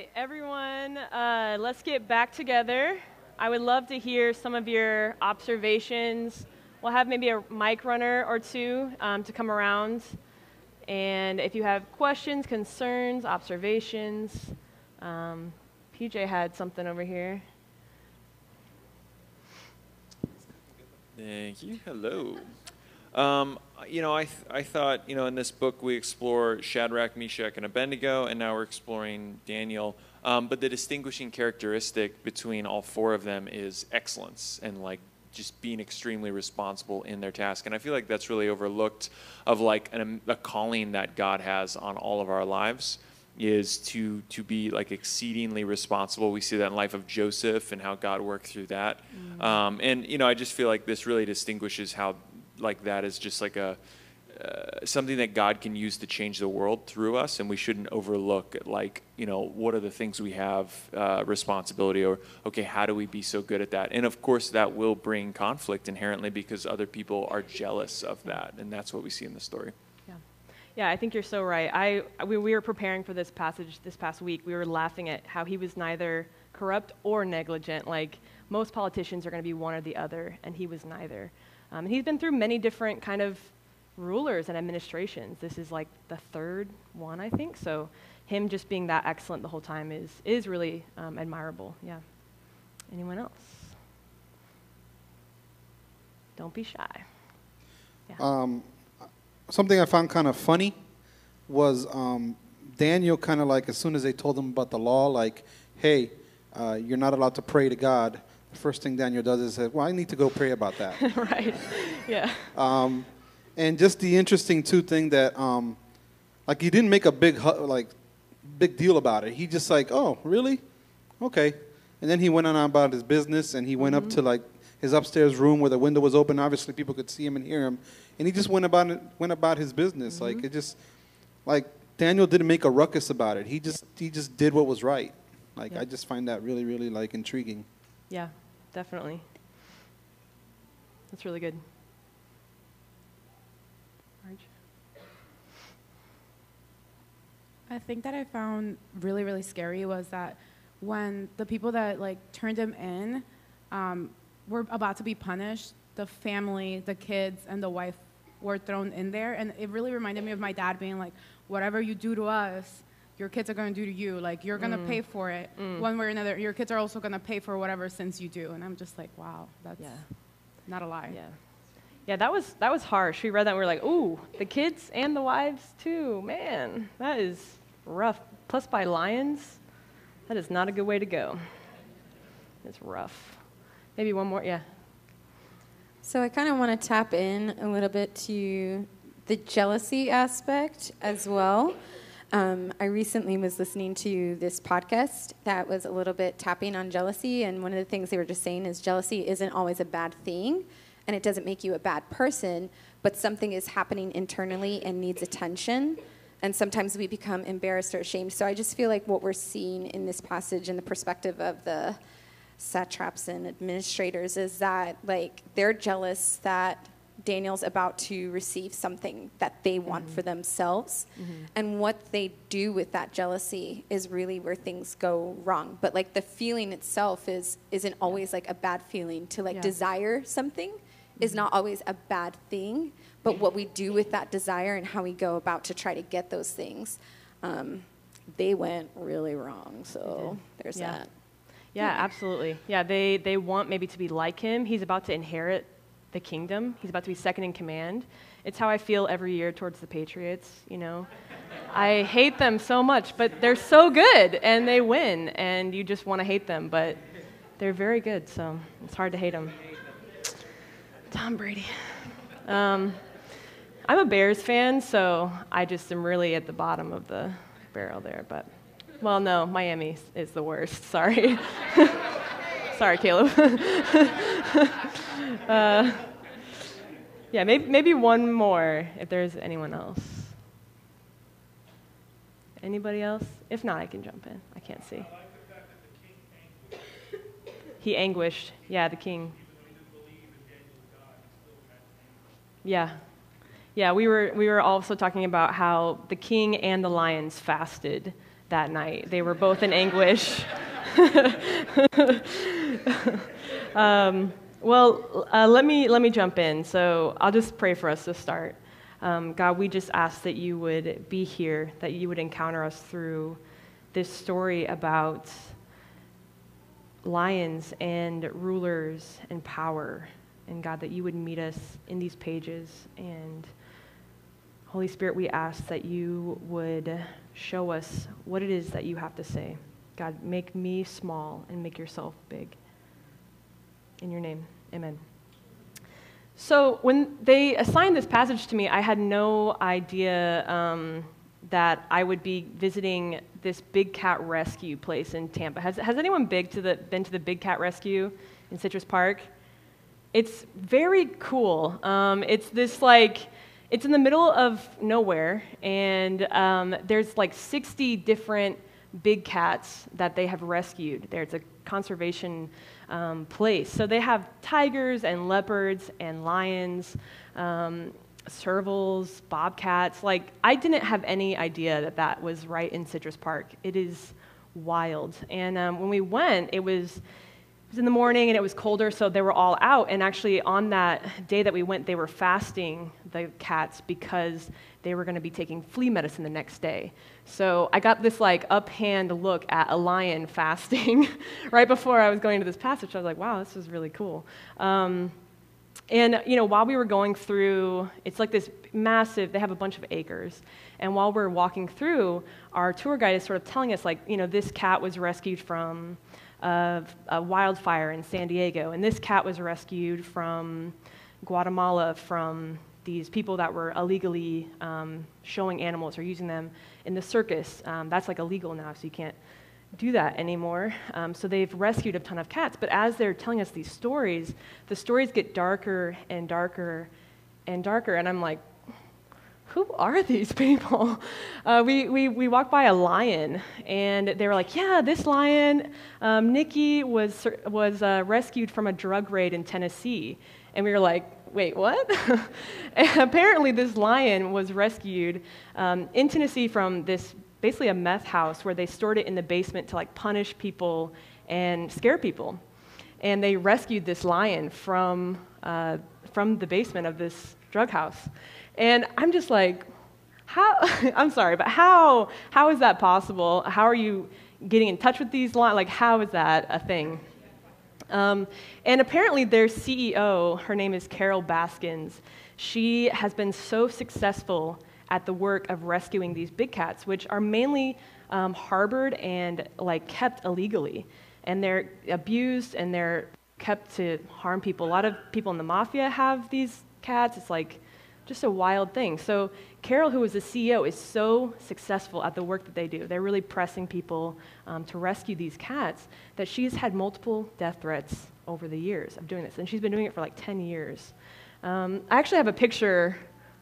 right, everyone, uh, let's get back together. I would love to hear some of your observations. We'll have maybe a mic runner or two um, to come around. And if you have questions, concerns, observations, um, PJ had something over here. Thank you. Hello. Um, you know, I, th- I thought, you know, in this book we explore Shadrach, Meshach, and Abednego, and now we're exploring Daniel. Um, but the distinguishing characteristic between all four of them is excellence and like just being extremely responsible in their task. And I feel like that's really overlooked of like an, a calling that God has on all of our lives is to to be like exceedingly responsible. We see that in life of Joseph and how God worked through that. Mm-hmm. Um, and you know, I just feel like this really distinguishes how like that is just like a uh, something that God can use to change the world through us, and we shouldn't overlook like you know what are the things we have uh, responsibility or okay how do we be so good at that? And of course that will bring conflict inherently because other people are jealous of that, and that's what we see in the story. Yeah, yeah, I think you're so right. I we, we were preparing for this passage this past week. We were laughing at how he was neither corrupt or negligent. Like most politicians are going to be one or the other, and he was neither. Um, and he's been through many different kind of rulers and administrations. This is like the third one, I think. So him just being that excellent the whole time is, is really um, admirable. Yeah. Anyone else? Don't be shy. Yeah. Um, something I found kind of funny was um, Daniel kind of like, as soon as they told him about the law, like, hey, uh, you're not allowed to pray to God. First thing Daniel does is say, well, I need to go pray about that. right. Yeah. Um, and just the interesting too thing that um, like he didn't make a big like big deal about it. He just like, oh, really? Okay. And then he went on about his business, and he went mm-hmm. up to like his upstairs room where the window was open. Obviously, people could see him and hear him, and he just went about it, went about his business. Mm-hmm. Like it just, like Daniel didn't make a ruckus about it. He just he just did what was right. Like yeah. I just find that really really like intriguing. Yeah, definitely. That's really good. I think that I found really, really scary was that when the people that like turned him in um, were about to be punished, the family, the kids, and the wife were thrown in there, and it really reminded me of my dad being like, "Whatever you do to us, your kids are going to do to you. Like you're going to mm. pay for it mm. one way or another. Your kids are also going to pay for whatever sins you do." And I'm just like, "Wow, that's yeah. not a lie." Yeah. Yeah, that was that was harsh. We read that and we were like, "Ooh, the kids and the wives too. Man, that is rough. Plus, by lions, that is not a good way to go. It's rough. Maybe one more, yeah. So I kind of want to tap in a little bit to the jealousy aspect as well. Um, I recently was listening to this podcast that was a little bit tapping on jealousy, and one of the things they were just saying is jealousy isn't always a bad thing, and it doesn't make you a bad person, but something is happening internally and needs attention and sometimes we become embarrassed or ashamed. So I just feel like what we're seeing in this passage and the perspective of the satraps and administrators is that like they're jealous that Daniel's about to receive something that they want mm-hmm. for themselves. Mm-hmm. And what they do with that jealousy is really where things go wrong. But like the feeling itself is isn't always like a bad feeling. To like yeah. desire something mm-hmm. is not always a bad thing but what we do with that desire and how we go about to try to get those things, um, they went really wrong. So there's yeah. that. Yeah, absolutely. Yeah, they, they want maybe to be like him. He's about to inherit the kingdom. He's about to be second in command. It's how I feel every year towards the Patriots, you know. I hate them so much, but they're so good and they win, and you just want to hate them, but they're very good, so it's hard to hate them. Tom Brady. Um, I'm a Bears fan, so I just am really at the bottom of the barrel there. But, well, no, Miami is the worst. Sorry. Sorry, Caleb. uh, yeah, maybe, maybe one more if there's anyone else. Anybody else? If not, I can jump in. I can't see. He anguished. Yeah, the king. Yeah. Yeah, we were, we were also talking about how the king and the lions fasted that night. They were both in anguish. um, well, uh, let, me, let me jump in. So I'll just pray for us to start. Um, God, we just ask that you would be here, that you would encounter us through this story about lions and rulers and power. And God, that you would meet us in these pages. And Holy Spirit, we ask that you would show us what it is that you have to say. God, make me small and make yourself big. In your name, amen. So, when they assigned this passage to me, I had no idea um, that I would be visiting this big cat rescue place in Tampa. Has, has anyone big to the, been to the big cat rescue in Citrus Park? It's very cool. Um, it's this like, it's in the middle of nowhere, and um, there's like 60 different big cats that they have rescued there. It's a conservation um, place. So they have tigers and leopards and lions, um, servals, bobcats. Like, I didn't have any idea that that was right in Citrus Park. It is wild. And um, when we went, it was was in the morning and it was colder, so they were all out. And actually, on that day that we went, they were fasting the cats because they were going to be taking flea medicine the next day. So I got this like uphand look at a lion fasting right before I was going to this passage. I was like, wow, this is really cool. Um, and you know, while we were going through, it's like this massive. They have a bunch of acres, and while we're walking through, our tour guide is sort of telling us like, you know, this cat was rescued from of a wildfire in San Diego. And this cat was rescued from Guatemala from these people that were illegally um, showing animals or using them in the circus. Um, that's like illegal now, so you can't do that anymore. Um, so they've rescued a ton of cats. But as they're telling us these stories, the stories get darker and darker and darker. And I'm like, who are these people? Uh, we, we, we walked by a lion, and they were like, yeah, this lion, um, Nikki, was, was uh, rescued from a drug raid in Tennessee. And we were like, wait, what? apparently, this lion was rescued um, in Tennessee from this basically a meth house where they stored it in the basement to like punish people and scare people. And they rescued this lion from, uh, from the basement of this drug house. And I'm just like, how, I'm sorry, but how, how is that possible? How are you getting in touch with these lines? Like, how is that a thing? Um, and apparently, their CEO, her name is Carole Baskins, she has been so successful at the work of rescuing these big cats, which are mainly um, harbored and like kept illegally, and they're abused and they're kept to harm people. A lot of people in the mafia have these cats. It's like just a wild thing. So Carole, who is the CEO, is so successful at the work that they do. They're really pressing people um, to rescue these cats that she's had multiple death threats over the years of doing this, and she's been doing it for like 10 years. Um, I actually have a picture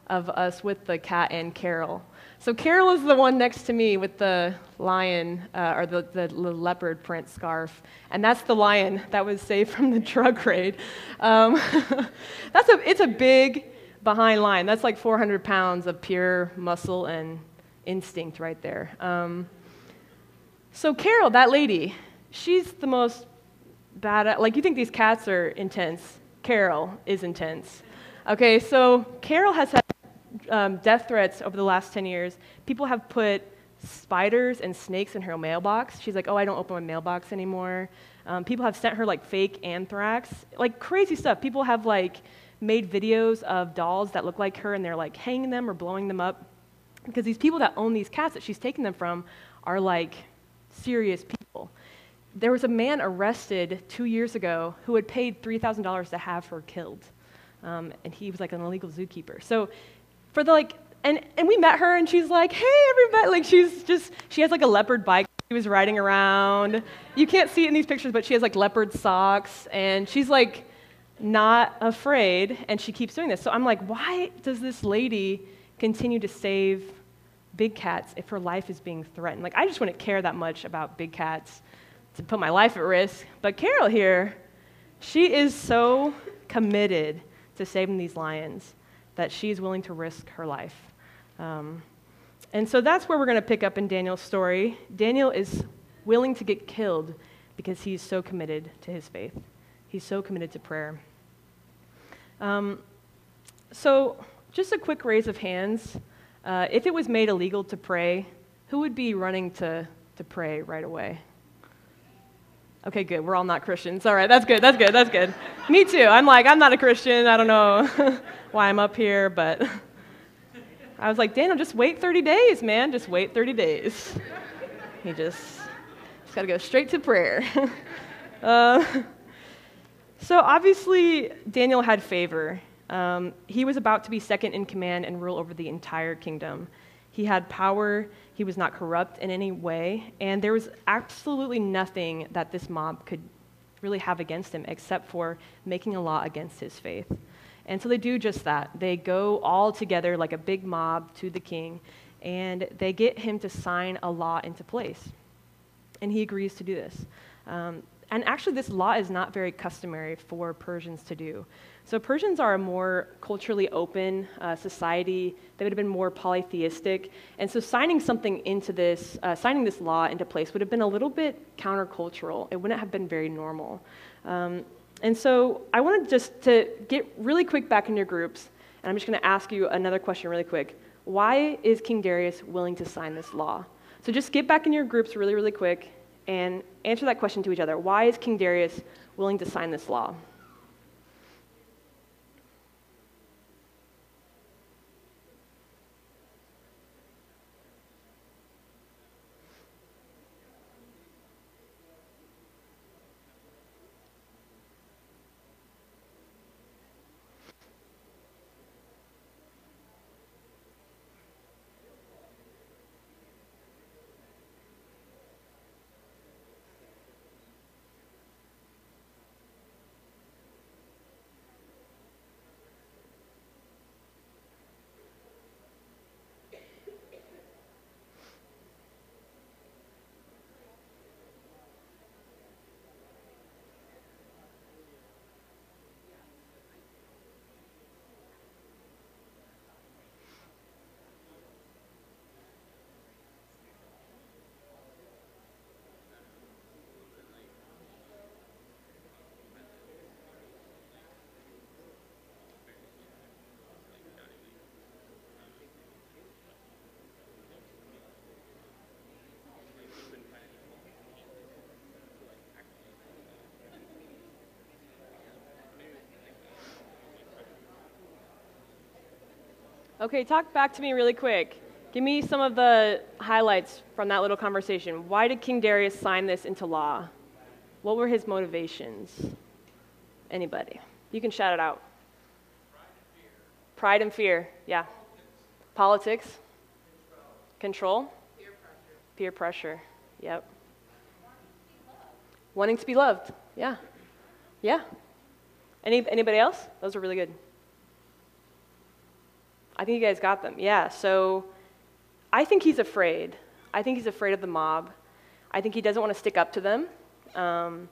of us with the cat and Carole. So Carole is the one next to me with the lion uh, or the, the, leopard print scarf, and that's the lion that was saved from the drug raid. Um, that's a it's a big behind line. That's like 400 pounds of pure muscle and instinct right there. Um, so, Carole, that lady, she's the most bad. Like, you think these cats are intense. Carole is intense. Okay, so Carole has had um, death threats over the last 10 years. People have put spiders and snakes in her mailbox. She's like, oh, I don't open my mailbox anymore. Um, people have sent her like fake anthrax, like crazy stuff. People have like made videos of dolls that look like her and they're like hanging them or blowing them up. Because these people that own these cats that she's taking them from are like serious people. There was a man arrested two years ago who had paid $3,000 to have her killed. Um, and he was like an illegal zookeeper. So for the like, and, and we met her and she's like, hey, everybody. Like she's just, she has like a leopard bike she was riding around. You can't see it in these pictures, but she has like leopard socks and she's like, not afraid, and she keeps doing this. So I'm like, why does this lady continue to save big cats if her life is being threatened? Like, I just wouldn't care that much about big cats to put my life at risk. But Carole here, she is so committed to saving these lions that she's willing to risk her life. Um, and so that's where we're going to pick up in Daniel's story. Daniel is willing to get killed because he's so committed to his faith, he's so committed to prayer. Um, so, just a quick raise of hands. Uh, if it was made illegal to pray, who would be running to, to pray right away? Okay, good. We're all not Christians. All right, that's good. That's good. That's good. Me too. I'm like, I'm not a Christian. I don't know why I'm up here, but I was like, Daniel, just wait 30 days, man. Just wait 30 days. He just, just got to go straight to prayer. uh, so obviously, Daniel had favor. Um, he was about to be second in command and rule over the entire kingdom. He had power, he was not corrupt in any way, and there was absolutely nothing that this mob could really have against him except for making a law against his faith. And so they do just that. They go all together like a big mob to the king, and they get him to sign a law into place. And he agrees to do this. Um, and actually, this law is not very customary for Persians to do. So Persians are a more culturally open uh, society. They would have been more polytheistic, and so signing something into this, uh, signing this law into place, would have been a little bit countercultural. It wouldn't have been very normal. Um, and so I wanted just to get really quick back in your groups, and I'm just going to ask you another question really quick. Why is King Darius willing to sign this law? So just get back in your groups really, really quick and answer that question to each other. Why is King Darius willing to sign this law? Okay, talk back to me really quick. Give me some of the highlights from that little conversation. Why did King Darius sign this into law? What were his motivations? Anybody? You can shout it out. Pride and fear, yeah. Politics. Control. Peer pressure. Peer pressure, yep. Wanting to be loved, yeah. Yeah. Any, anybody else? Those are really good. I think you guys got them. Yeah, so I think he's afraid. I think he's afraid of the mob. I think he doesn't want to stick up to them. Um,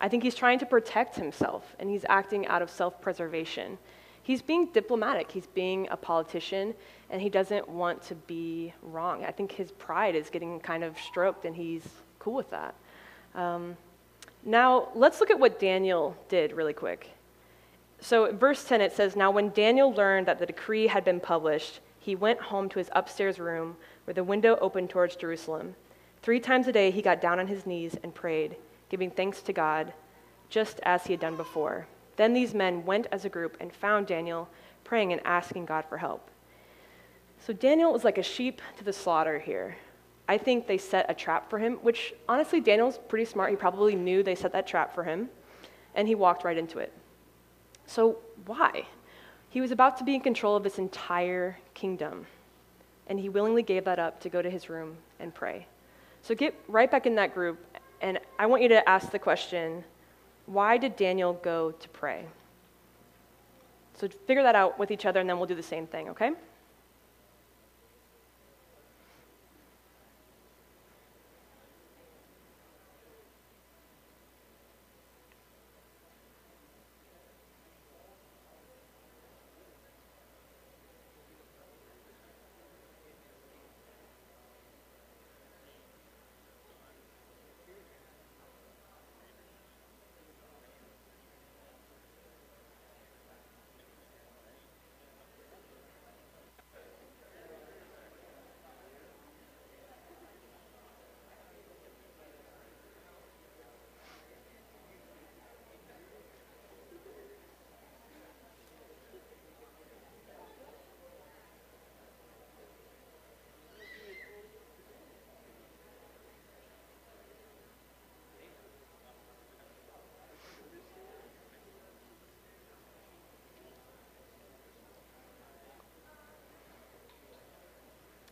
I think he's trying to protect himself, and he's acting out of self preservation. He's being diplomatic, he's being a politician, and he doesn't want to be wrong. I think his pride is getting kind of stroked, and he's cool with that. Um, now, let's look at what Daniel did really quick. So, verse 10, it says, Now when Daniel learned that the decree had been published, he went home to his upstairs room where the window opened towards Jerusalem. Three times a day he got down on his knees and prayed, giving thanks to God, just as he had done before. Then these men went as a group and found Daniel praying and asking God for help. So Daniel was like a sheep to the slaughter here. I think they set a trap for him, which honestly, Daniel's pretty smart. He probably knew they set that trap for him, and he walked right into it. So, why? He was about to be in control of this entire kingdom, and he willingly gave that up to go to his room and pray. So, get right back in that group, and I want you to ask the question why did Daniel go to pray? So, figure that out with each other, and then we'll do the same thing, okay?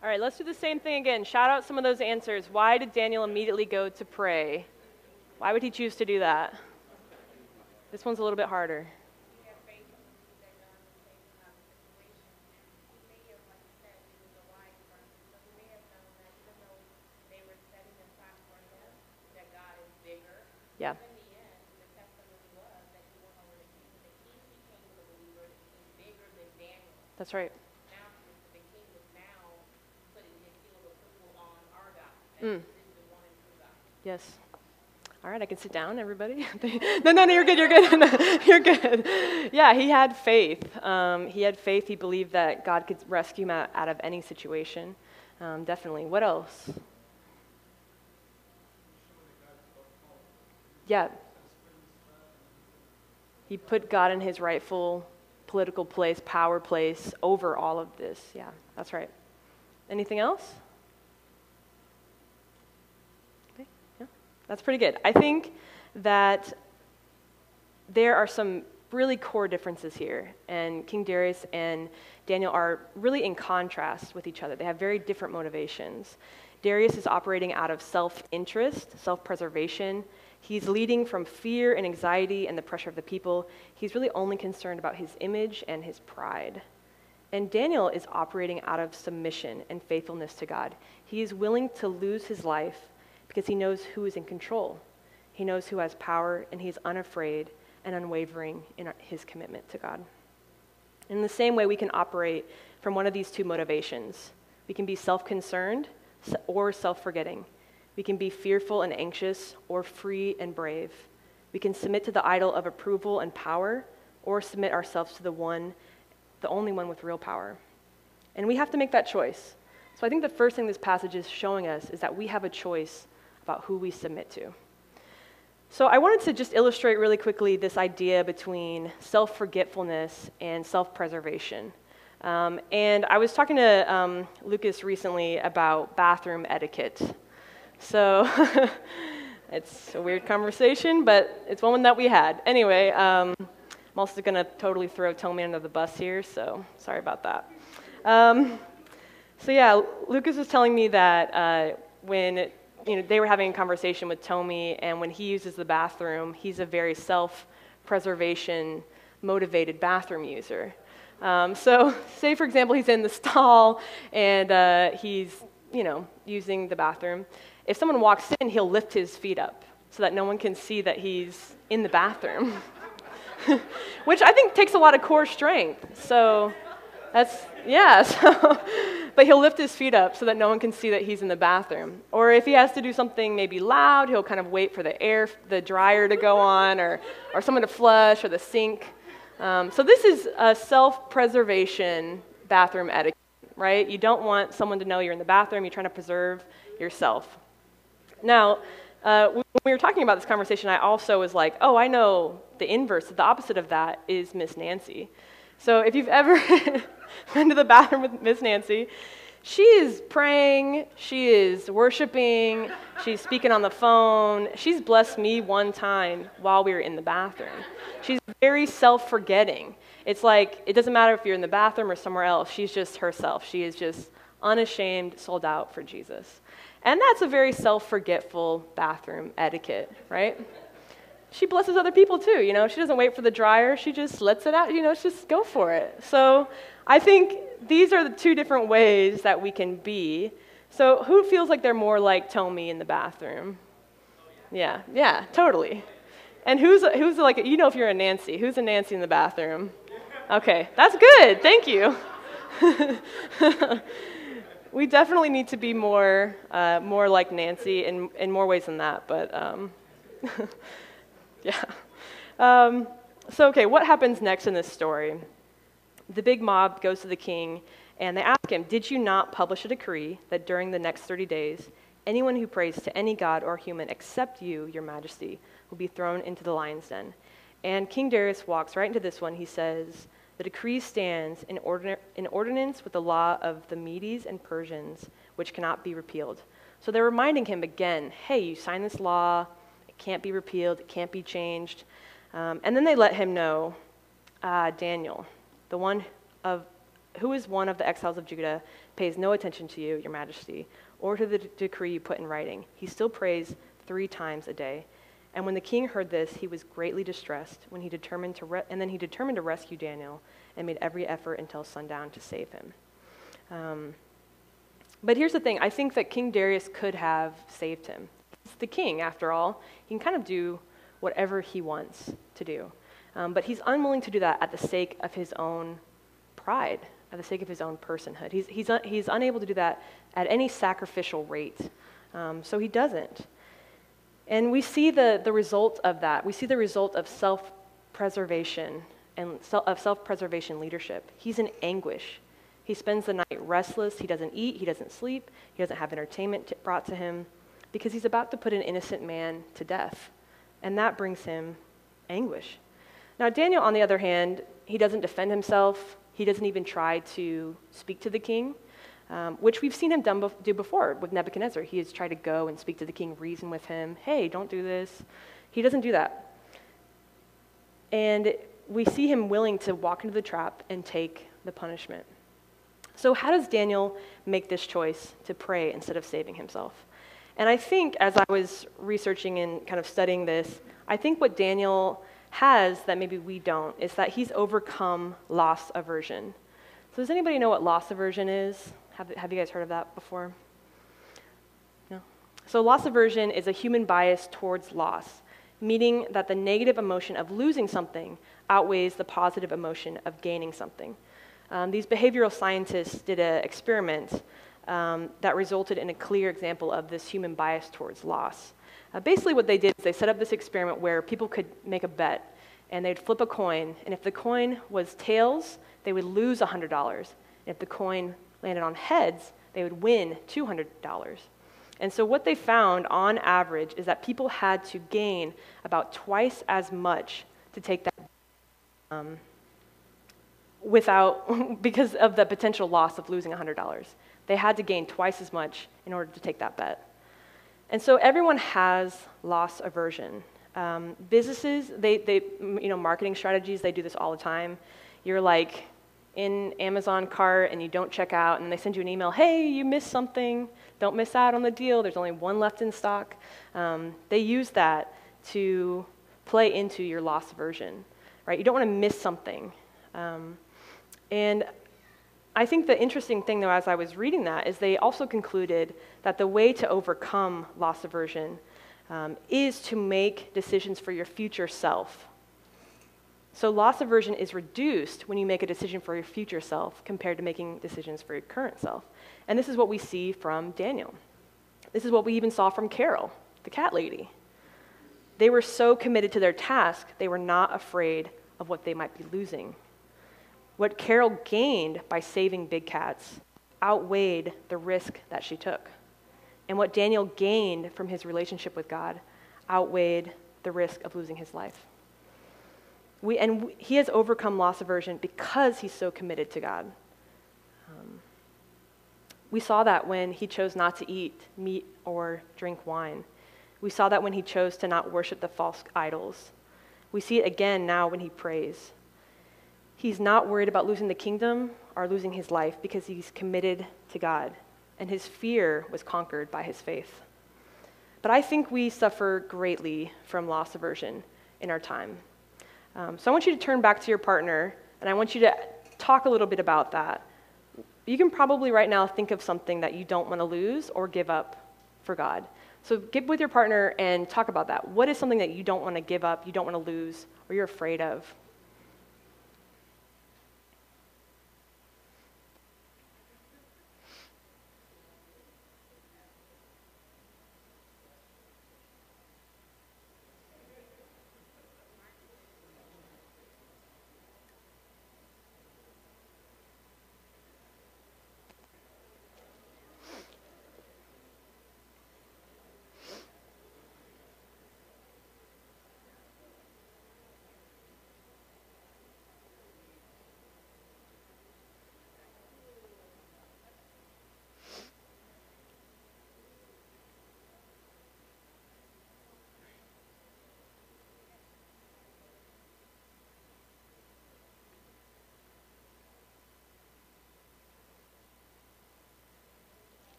All right, let's do the same thing again. Shout out some of those answers. Why did Daniel immediately go to pray? Why would he choose to do that? This one's a little bit harder. Yeah. That's right. Mm. Yes. All right, I can sit down, everybody. no, no, no, you're good, you're good. You're good. Yeah, he had faith. Um, he had faith. He believed that God could rescue him out, out of any situation. Um, definitely. What else? Yeah. He put God in his rightful political place, power place over all of this. Yeah, that's right. Anything else? That's pretty good. I think that there are some really core differences here, and King Darius and Daniel are really in contrast with each other. They have very different motivations. Darius is operating out of self interest, self preservation. He's leading from fear and anxiety and the pressure of the people. He's really only concerned about his image and his pride. And Daniel is operating out of submission and faithfulness to God. He is willing to lose his life because he knows who is in control. He knows who has power, and he's unafraid and unwavering in his commitment to God. In the same way, we can operate from one of these two motivations. We can be self concerned or self forgetting. We can be fearful and anxious or free and brave. We can submit to the idol of approval and power or submit ourselves to the one, the only one with real power. And we have to make that choice. So I think the first thing this passage is showing us is that we have a choice about who we submit to. So, I wanted to just illustrate really quickly this idea between self forgetfulness and self preservation. Um, and I was talking to um, Lucas recently about bathroom etiquette. So, it's a weird conversation, but it's one that we had. Anyway, um, I'm also going to totally throw Tommy under the bus here, so sorry about that. Um, so, yeah, Lucas was telling me that uh, when you know, they were having a conversation with Tommy, and when he uses the bathroom, he's a very self preservation motivated bathroom user. Um, so, say for example, he's in the stall and uh, he's, you know, using the bathroom. If someone walks in, he'll lift his feet up so that no one can see that he's in the bathroom, which I think takes a lot of core strength. So, that's, yeah. So, but he'll lift his feet up so that no one can see that he's in the bathroom. Or if he has to do something maybe loud, he'll kind of wait for the air, the dryer to go on, or, or someone to flush, or the sink. Um, so this is a self-preservation bathroom etiquette, right? You don't want someone to know you're in the bathroom. You're trying to preserve yourself. Now, uh, when we were talking about this conversation, I also was like, oh, I know the inverse, the opposite of that is Miss Nancy. So if you've ever been to the bathroom with Miss Nancy, she is praying, she is worshiping, she's speaking on the phone. She's blessed me one time while we were in the bathroom. She's very self forgetting. It's like, it doesn't matter if you're in the bathroom or somewhere else, she's just herself. She is just unashamed, sold out for Jesus. And that's a very self forgetful bathroom etiquette, right? she blesses other people too. You know, she doesn't wait for the dryer. She just lets it out. You know, just go for it. So I think these are the two different ways that we can be. So who feels like they're more like Tommy in the bathroom? Yeah, yeah, totally. And who's who's like you know if you're a Nancy, who's a Nancy in the bathroom? Okay, that's good. Thank you. we definitely need to be more uh, more like Nancy in in more ways than that, but. Um, Yeah. Um, so, okay, what happens next in this story? The big mob goes to the king and they ask him, Did you not publish a decree that during the next 30 days, anyone who prays to any god or human except you, your majesty, will be thrown into the lion's den? And King Darius walks right into this one. He says, The decree stands in, ordin- in ordinance with the law of the Medes and Persians, which cannot be repealed. So they're reminding him again, Hey, you signed this law it can't be repealed, it can't be changed. Um, and then they let him know uh, Daniel, the one of who is one of the exiles of Judah, pays no attention to you, your majesty, or to the d- decree you put in writing. He still prays three times a day. And when the king heard this, he was greatly distressed. When he determined to re- and then he determined to rescue Daniel and made every effort until sundown to save him. Um, but here's the thing I think that King Darius could have saved him. He's the king, after all. He can kind of do whatever he wants to do. Um, but he's unwilling to do that at the sake of his own pride, at the sake of his own personhood. He's, he's, un- he's unable to do that at any sacrificial rate. Um, so he doesn't. And we see the, the result of that. We see the result of self preservation and self, of self preservation leadership. He's in anguish. He spends the night restless. He doesn't eat. He doesn't sleep. He doesn't have entertainment t- brought to him because he's about to put an innocent man to death. And that brings him anguish. Now, Daniel, on the other hand, he doesn't defend himself. He doesn't even try to speak to the king, um, which we've seen him do before with Nebuchadnezzar. He has tried to go and speak to the king, reason with him. Hey, don't do this. He doesn't do that. And we see him willing to walk into the trap and take the punishment. So, how does Daniel make this choice to pray instead of saving himself? And I think as I was researching and kind of studying this, I think what Daniel has that maybe we don't is that he's overcome loss aversion. So, does anybody know what loss aversion is? Have, have you guys heard of that before? No? So, loss aversion is a human bias towards loss, meaning that the negative emotion of losing something outweighs the positive emotion of gaining something. Um, these behavioral scientists did an experiment um, that resulted in a clear example of this human bias towards loss. Uh, basically, what they did is they set up this experiment where people could make a bet and they'd flip a coin, and if the coin was tails, they would lose $100. And if the coin landed on heads, they would win $200. And so, what they found on average is that people had to gain about twice as much to take that. Um, without, because of the potential loss of losing $100. They had to gain twice as much in order to take that bet. And so everyone has loss aversion. Um, businesses, they, they, you know, marketing strategies, they do this all the time. You're like in Amazon cart and you don't check out, and they send you an email, hey, you missed something. Don't miss out on the deal. There's only one left in stock. Um, they use that to play into your loss aversion, right? You don't want to miss something. Um, and I think the interesting thing, though, as I was reading that, is they also concluded that the way to overcome loss aversion um, is to make decisions for your future self. So, loss aversion is reduced when you make a decision for your future self compared to making decisions for your current self. And this is what we see from Daniel. This is what we even saw from Carole, the cat lady. They were so committed to their task, they were not afraid of what they might be losing. What Carole gained by saving big cats outweighed the risk that she took. And what Daniel gained from his relationship with God outweighed the risk of losing his life. We, and he has overcome loss aversion because he's so committed to God. Um, we saw that when he chose not to eat meat or drink wine. We saw that when he chose to not worship the false idols. We see it again now when he prays. He's not worried about losing the kingdom or losing his life because he's committed to God, and his fear was conquered by his faith. But I think we suffer greatly from loss aversion in our time. Um, so I want you to turn back to your partner, and I want you to talk a little bit about that. You can probably right now think of something that you don't want to lose or give up for God. So get with your partner and talk about that. What is something that you don't want to give up, you don't want to lose, or you're afraid of?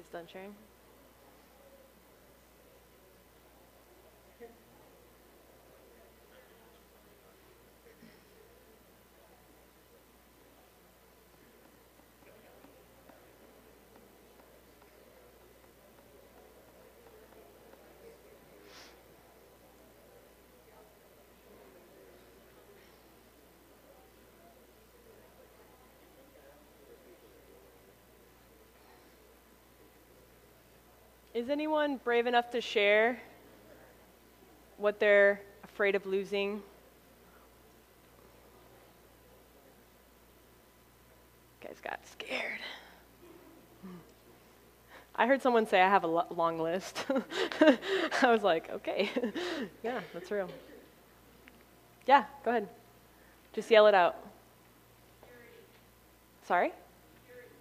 Guys done sharing? Is anyone brave enough to share what they're afraid of losing? guys got scared. I heard someone say I have a lo- long list. I was like, okay, yeah, that's real. Yeah, go ahead. Just yell it out. Sorry?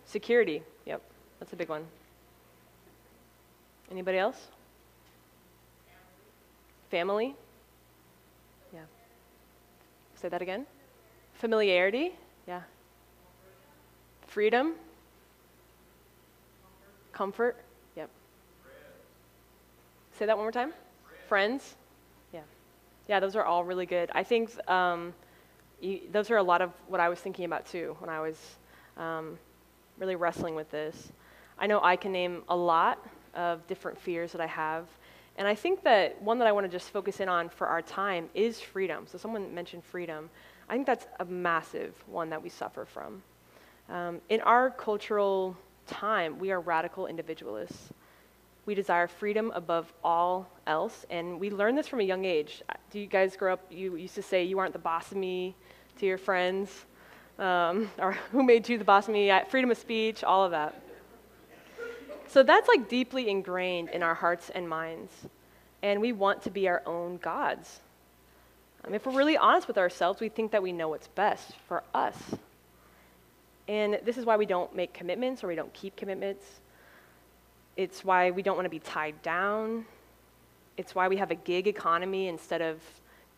Security. Yep, that's a big one. Anybody else? Family? Yeah. Say that again. Familiarity? Yeah. Freedom? Comfort? Yep. Say that one more time. Friends? Yeah. Yeah, those are all really good. I think um, you, those are a lot of what I was thinking about too when I was um, really wrestling with this. I know I can name a lot of different fears that I have. And I think that one that I want to just focus in on for our time is freedom. So, someone mentioned freedom. I think that's a massive one that we suffer from. Um, in our cultural time, we are radical individualists. We desire freedom above all else, and we learn this from a young age. Do you guys grow up? You used to say you aren't the boss of me to your friends, um, or who made you the boss of me? Freedom of speech, all of that. So that's like deeply ingrained in our hearts and minds. And we want to be our own gods. Um, if we're really honest with ourselves, we think that we know what's best for us. And this is why we don't make commitments or we don't keep commitments. It's why we don't want to be tied down. It's why we have a gig economy instead of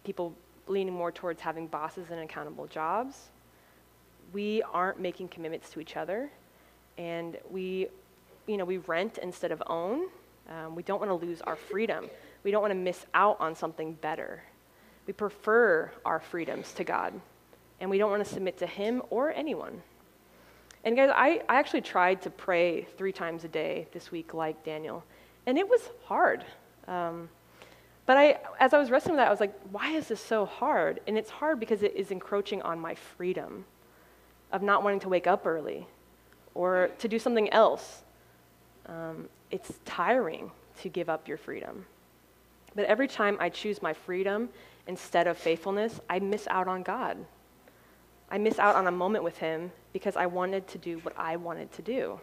people leaning more towards having bosses and accountable jobs. We aren't making commitments to each other, and we you know, we rent instead of own. Um, we don't want to lose our freedom. We don't want to miss out on something better. We prefer our freedoms to God, and we don't want to submit to Him or anyone. And guys, I, I actually tried to pray three times a day this week, like Daniel, and it was hard. Um, but I, as I was wrestling with that, I was like, why is this so hard? And it's hard because it is encroaching on my freedom of not wanting to wake up early or to do something else um, it's tiring to give up your freedom. But every time I choose my freedom instead of faithfulness, I miss out on God. I miss out on a moment with Him because I wanted to do what I wanted to do.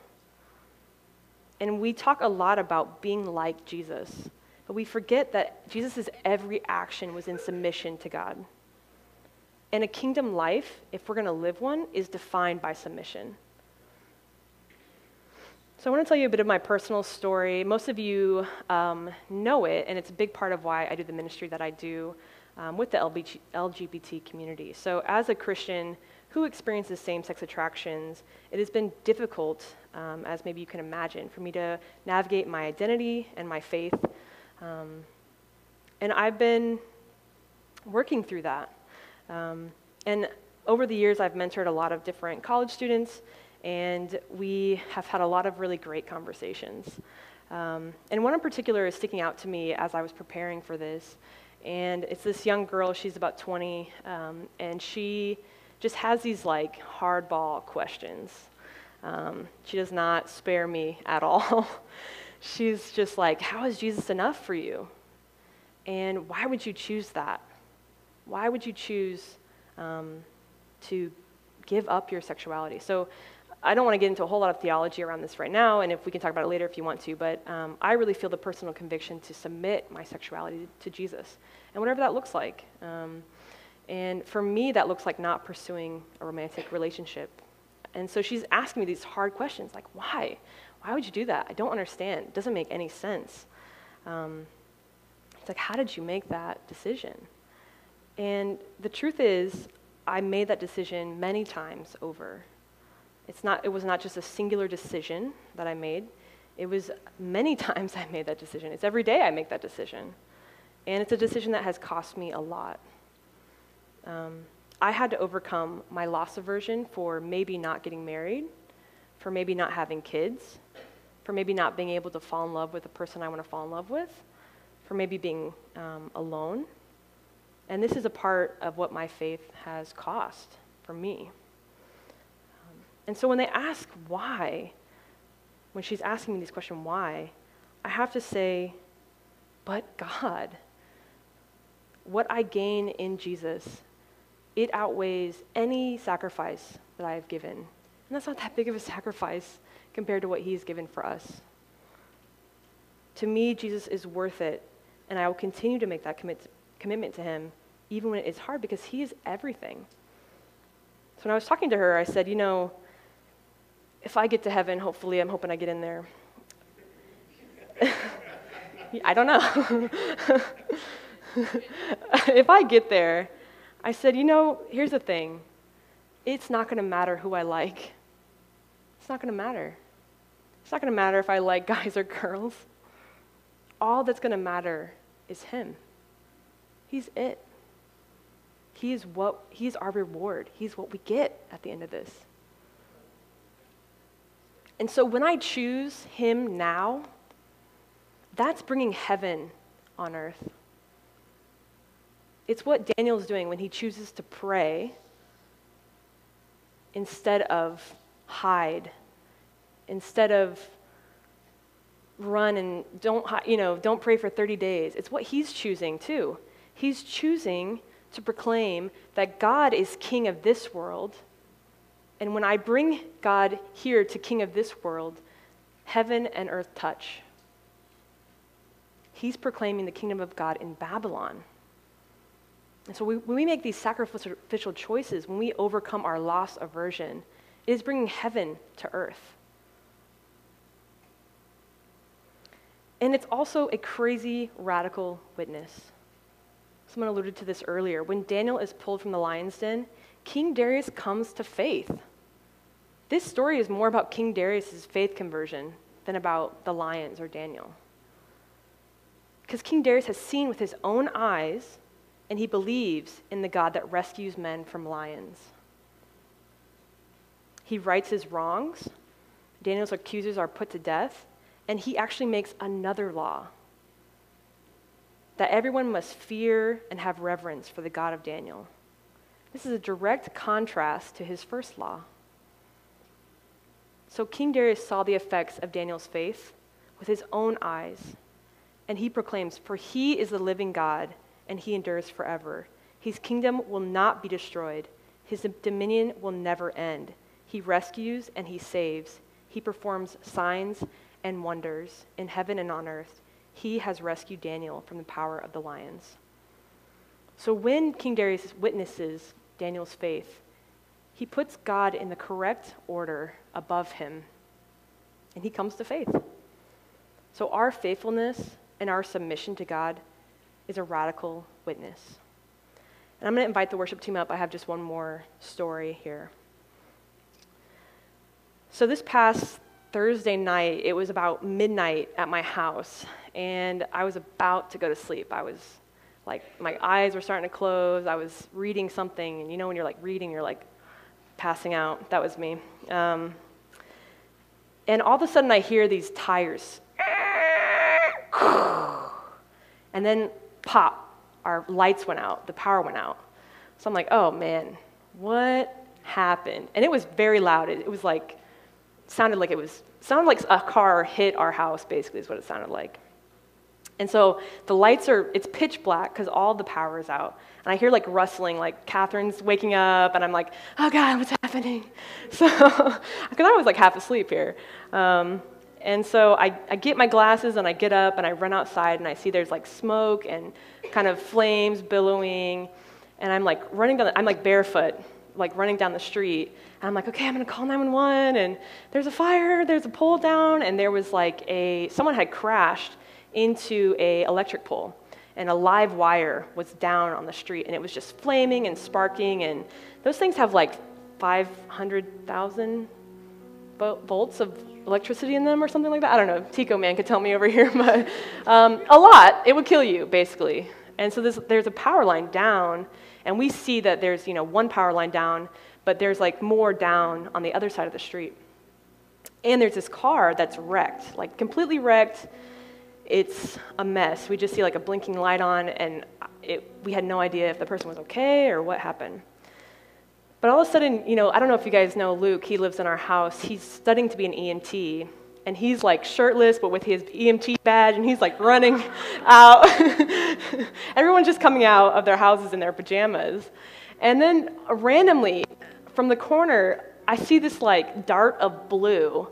And we talk a lot about being like Jesus, but we forget that Jesus' every action was in submission to God. And a kingdom life, if we're going to live one, is defined by submission. So, I want to tell you a bit of my personal story. Most of you um, know it, and it's a big part of why I do the ministry that I do um, with the LGBT community. So, as a Christian who experiences same sex attractions, it has been difficult, um, as maybe you can imagine, for me to navigate my identity and my faith. Um, and I've been working through that. Um, and over the years, I've mentored a lot of different college students and we have had a lot of really great conversations. Um, and one in particular is sticking out to me as I was preparing for this. And it's this young girl, she's about 20, um, and she just has these like hardball questions. Um, she does not spare me at all. she's just like, How is Jesus enough for you? And why would you choose that? Why would you choose um, to give up your sexuality? So I don't want to get into a whole lot of theology around this right now, and if we can talk about it later if you want to, but um, I really feel the personal conviction to submit my sexuality to Jesus, and whatever that looks like. Um, and for me, that looks like not pursuing a romantic relationship. And so she's asking me these hard questions, like, why? Why would you do that? I don't understand. It doesn't make any sense. Um, it's like, how did you make that decision? And the truth is, I made that decision many times over. It's not, it was not just a singular decision that I made. It was many times I made that decision. It's every day I make that decision. And it's a decision that has cost me a lot. Um, I had to overcome my loss aversion for maybe not getting married, for maybe not having kids, for maybe not being able to fall in love with the person I want to fall in love with, for maybe being um, alone. And this is a part of what my faith has cost for me. And so when they ask why, when she's asking me this question, why, I have to say, but God. What I gain in Jesus, it outweighs any sacrifice that I have given. And that's not that big of a sacrifice compared to what He's given for us. To me, Jesus is worth it, and I will continue to make that commit, commitment to Him, even when it is hard, because He is everything. So when I was talking to her, I said, You know, if I get to heaven, hopefully, I'm hoping I get in there. I don't know. if I get there, I said, you know, here's the thing. It's not going to matter who I like. It's not going to matter. It's not going to matter if I like guys or girls. All that's going to matter is Him. He's it. He is what He's our reward. He's what we get at the end of this. And so when I choose Him now, that's bringing heaven on earth. It's what Daniel's doing when he chooses to pray instead of hide, instead of run and don't, you know, don't pray for 30 days. It's what he's choosing too. He's choosing to proclaim that God is king of this world. And when I bring God here to king of this world, heaven and earth touch. He's proclaiming the kingdom of God in Babylon. And so we, when we make these sacrificial choices, when we overcome our loss aversion, it is bringing heaven to earth. And it's also a crazy, radical witness. Someone alluded to this earlier. When Daniel is pulled from the lion's den, King Darius comes to faith. This story is more about King Darius' faith conversion than about the lions or Daniel. Because King Darius has seen with his own eyes and he believes in the God that rescues men from lions. He rights his wrongs. Daniel's accusers are put to death, and he actually makes another law that everyone must fear and have reverence for the God of Daniel. This is a direct contrast to his first law. So King Darius saw the effects of Daniel's faith with his own eyes, and he proclaims, For he is the living God and he endures forever. His kingdom will not be destroyed, his dominion will never end. He rescues and he saves. He performs signs and wonders in heaven and on earth. He has rescued Daniel from the power of the lions. So when King Darius witnesses Daniel's faith, he puts God in the correct order above him, and he comes to faith. So our faithfulness and our submission to God is a radical witness. And I'm going to invite the worship team up. I have just one more story here. So, this past Thursday night, it was about midnight at my house, and I was about to go to sleep. I was like, my eyes were starting to close. I was reading something, and you know, when you're like reading, you're like passing out. That was me. Um, and all of a sudden, I hear these tires. And then pop, our lights went out, the power went out. So I'm like, oh man, what happened? And it was very loud. It, it was like, sounded like it was, sounded like a car hit our house, basically, is what it sounded like. And so the lights are, it's pitch black because all the power is out. And I hear like rustling, like Catherine's waking up, and I'm like, oh God, what's happening? So, because I was like half asleep here. Um, and so I, I get my glasses and I get up and I run outside and I see there's like smoke and kind of flames billowing. And I'm like running down, the, I'm like barefoot, like running down the street. And I'm like, okay, I'm gonna call 911. And there's a fire, there's a pole down. And there was like a, someone had crashed into a electric pole. And a live wire was down on the street. And it was just flaming and sparking. And those things have like 500,000 volts of electricity in them or something like that. I don't know. Tico man could tell me over here, but um, a lot. It would kill you basically. And so this, there's a power line down, and we see that there's you know one power line down, but there's like more down on the other side of the street. And there's this car that's wrecked, like completely wrecked. It's a mess. We just see like a blinking light on, and it, we had no idea if the person was okay or what happened. But all of a sudden, you know, I don't know if you guys know Luke, he lives in our house. He's studying to be an EMT, and he's like shirtless, but with his EMT badge, and he's like running out. Everyone's just coming out of their houses in their pajamas. And then randomly, from the corner, I see this like dart of blue,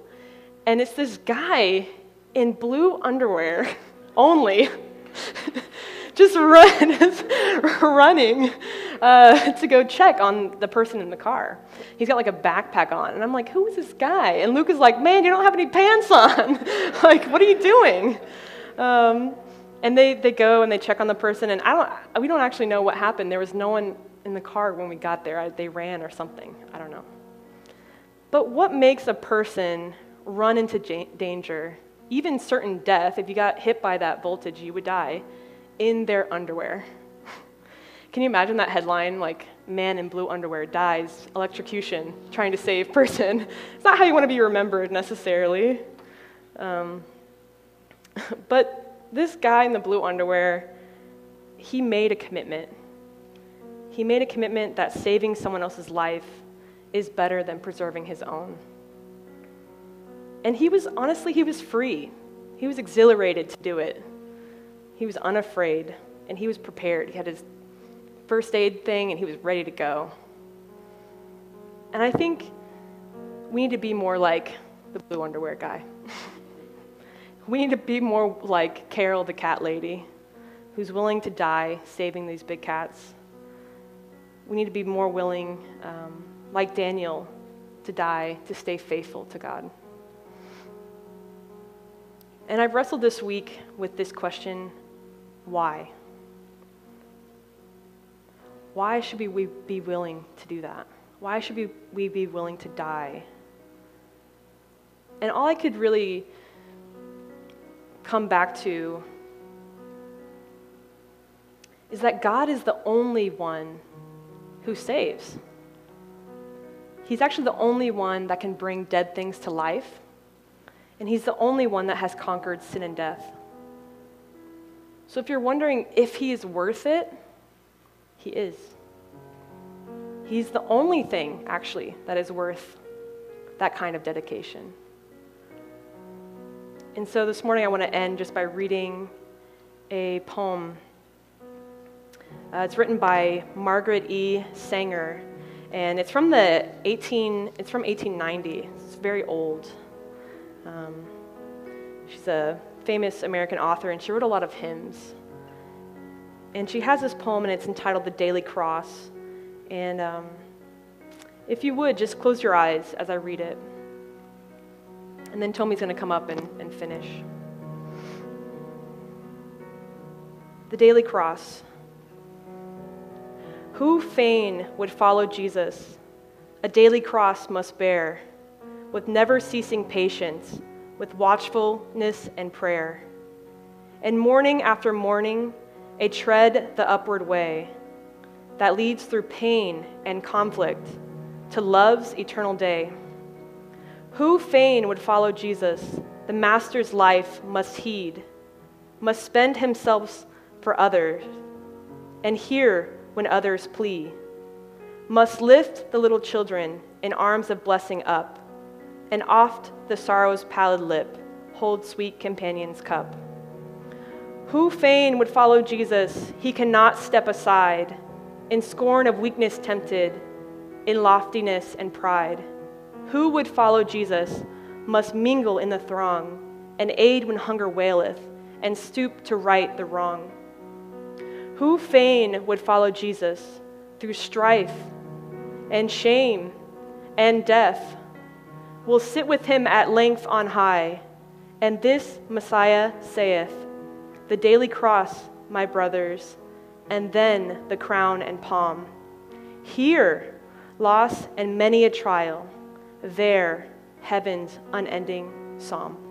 and it's this guy in blue underwear only. just run, running uh, to go check on the person in the car. He's got like a backpack on, and I'm like, "Who is this guy?" And Luke is like, "Man, you don't have any pants on. like, what are you doing?" Um, and they, they go and they check on the person, and I don't, we don't actually know what happened. There was no one in the car when we got there. I, they ran or something. I don't know. But what makes a person run into danger, even certain death? If you got hit by that voltage, you would die in their underwear. Can you imagine that headline, like, man in blue underwear dies, electrocution, trying to save person? It's not how you want to be remembered necessarily. Um, but this guy in the blue underwear, he made a commitment. He made a commitment that saving someone else's life is better than preserving his own. And he was, honestly, he was free. He was exhilarated to do it. He was unafraid and he was prepared. He had his first aid thing and he was ready to go. And I think we need to be more like the blue underwear guy. we need to be more like Carole the cat lady who's willing to die saving these big cats. We need to be more willing, um, like Daniel, to die to stay faithful to God. And I've wrestled this week with this question why? Why should we be willing to do that? Why should we be willing to die? And all I could really come back to is that God is the only one who saves. He's actually the only one that can bring dead things to life, and He's the only one that has conquered sin and death. So if you're wondering if he is worth it, he is. He's the only thing, actually, that is worth that kind of dedication. And so this morning I want to end just by reading a poem. Uh, it's written by Margaret E. Sangster, and it's from the 18. It's from 1890. It's very old. Um, she's a famous American author, and she wrote a lot of hymns. And she has this poem, and it's entitled The Daily Cross. And um, if you would, just close your eyes as I read it. And then Tomi's going to come up and, and finish. The Daily Cross. Who fain would follow Jesus? A daily cross must bear, with never ceasing patience with watchfulness and prayer. And morning after morning, a tread the upward way that leads through pain and conflict to love's eternal day. Who fain would follow Jesus, the Master's life must heed, must spend himself for others, and hear when others plea, must lift the little children in arms of blessing up and oft the sorrow's pallid lip holds sweet companion's cup. Who fain would follow Jesus, he cannot step aside, in scorn of weakness tempted, in loftiness and pride. Who would follow Jesus must mingle in the throng, and aid when hunger waileth, and stoop to right the wrong. Who fain would follow Jesus through strife and shame and death? Will sit with him at length on high. And this Messiah saith, The daily cross, my brothers, and then the crown and palm. Here, loss and many a trial. There, heaven's unending psalm.